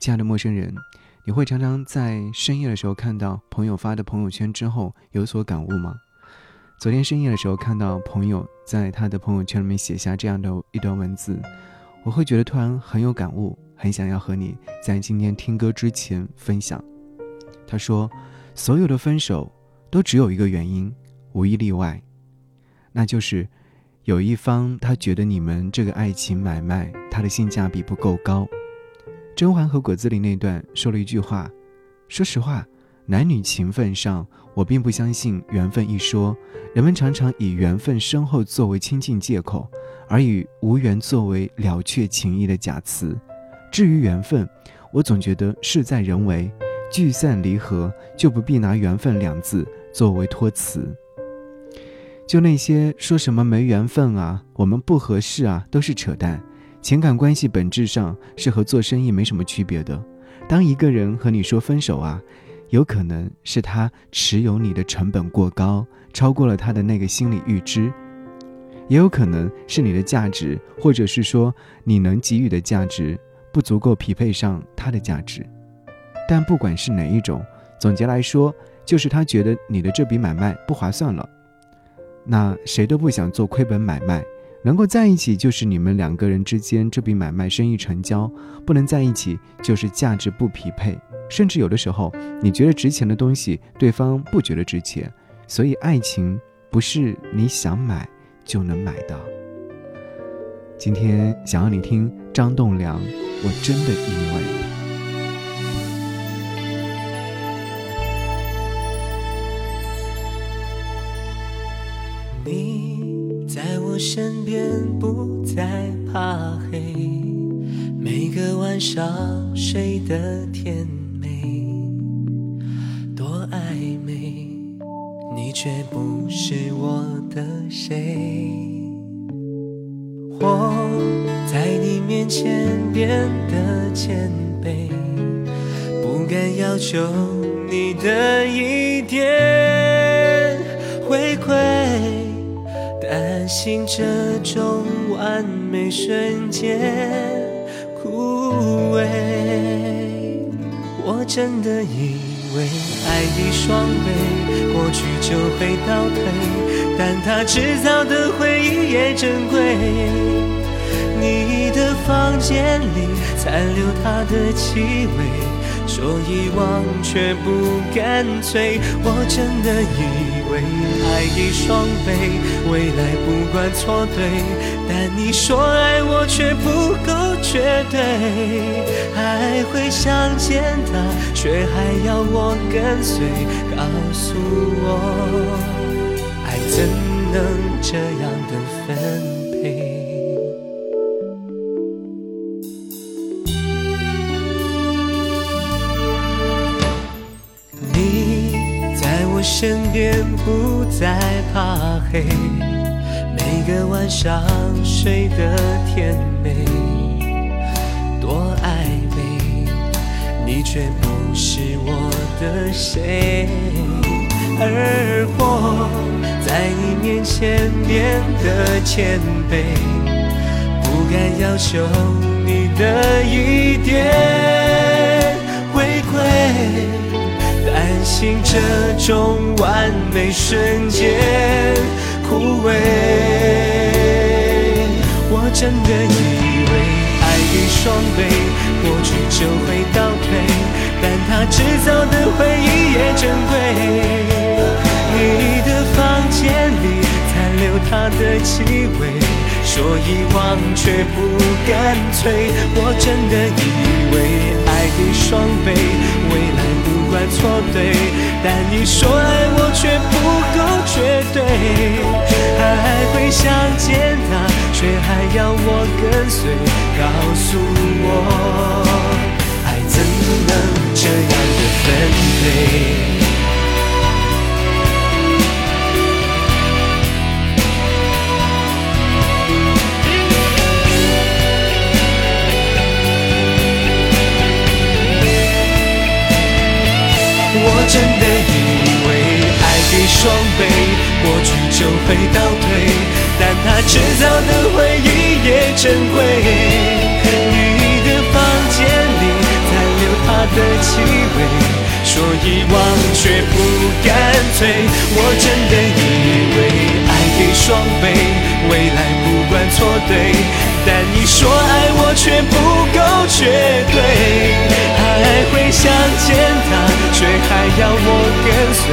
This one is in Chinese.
亲爱的陌生人，你会常常在深夜的时候看到朋友发的朋友圈之后有所感悟吗？昨天深夜的时候看到朋友在他的朋友圈里面写下这样的一段文字，我会觉得突然很有感悟，很想要和你在今天听歌之前分享。他说：“所有的分手都只有一个原因，无一例外，那就是有一方他觉得你们这个爱情买卖，他的性价比不够高。”甄嬛和果子狸那段说了一句话：“说实话，男女情分上，我并不相信缘分一说。人们常常以缘分深厚作为亲近借口，而以无缘作为了却情谊的假词。至于缘分，我总觉得事在人为。”聚散离合就不必拿缘分两字作为托词。就那些说什么没缘分啊，我们不合适啊，都是扯淡。情感关系本质上是和做生意没什么区别的。当一个人和你说分手啊，有可能是他持有你的成本过高，超过了他的那个心理预知；也有可能是你的价值，或者是说你能给予的价值不足够匹配上他的价值。但不管是哪一种，总结来说，就是他觉得你的这笔买卖不划算了。那谁都不想做亏本买卖，能够在一起就是你们两个人之间这笔买卖生意成交，不能在一起就是价值不匹配。甚至有的时候，你觉得值钱的东西，对方不觉得值钱。所以，爱情不是你想买就能买的。今天想要你听张栋梁，我真的以为你。身边不再怕黑，每个晚上睡得甜美，多暧昧，你却不是我的谁。我在你面前变得谦卑，不敢要求你的一点担心这种完美瞬间枯萎，我真的以为爱已双倍，过去就会倒退，但它制造的回忆也珍贵。你的房间里残留它的气味。说遗忘却不干脆，我真的以为爱已双倍，未来不管错对，但你说爱我却不够绝对，还会想见他，却还要我跟随，告诉我，爱怎能这样的分配？身边不再怕黑，每个晚上睡得甜美，多暧昧，你却不是我的谁。而我在你面前变得谦卑，不敢要求你的一点回馈。担心这种完美瞬间枯萎，我真的以为爱已双倍，过去就会倒退，但它制造的回忆也珍贵。你的房间里残留它的气味，说遗忘却不干脆，我真的以为爱已双倍，未来错对，但你说爱我却不够绝对，还会想见他，却还要我跟随，告诉我，爱怎能这样的分配？真的以为爱给双倍，过去就会倒退，但它制造的回忆也珍贵。你的房间里残留他的气味，说遗忘却不干脆。我真的以为爱给双倍，未来不管错对，但你说爱我却不够绝对。还会想见他，却还要我跟随，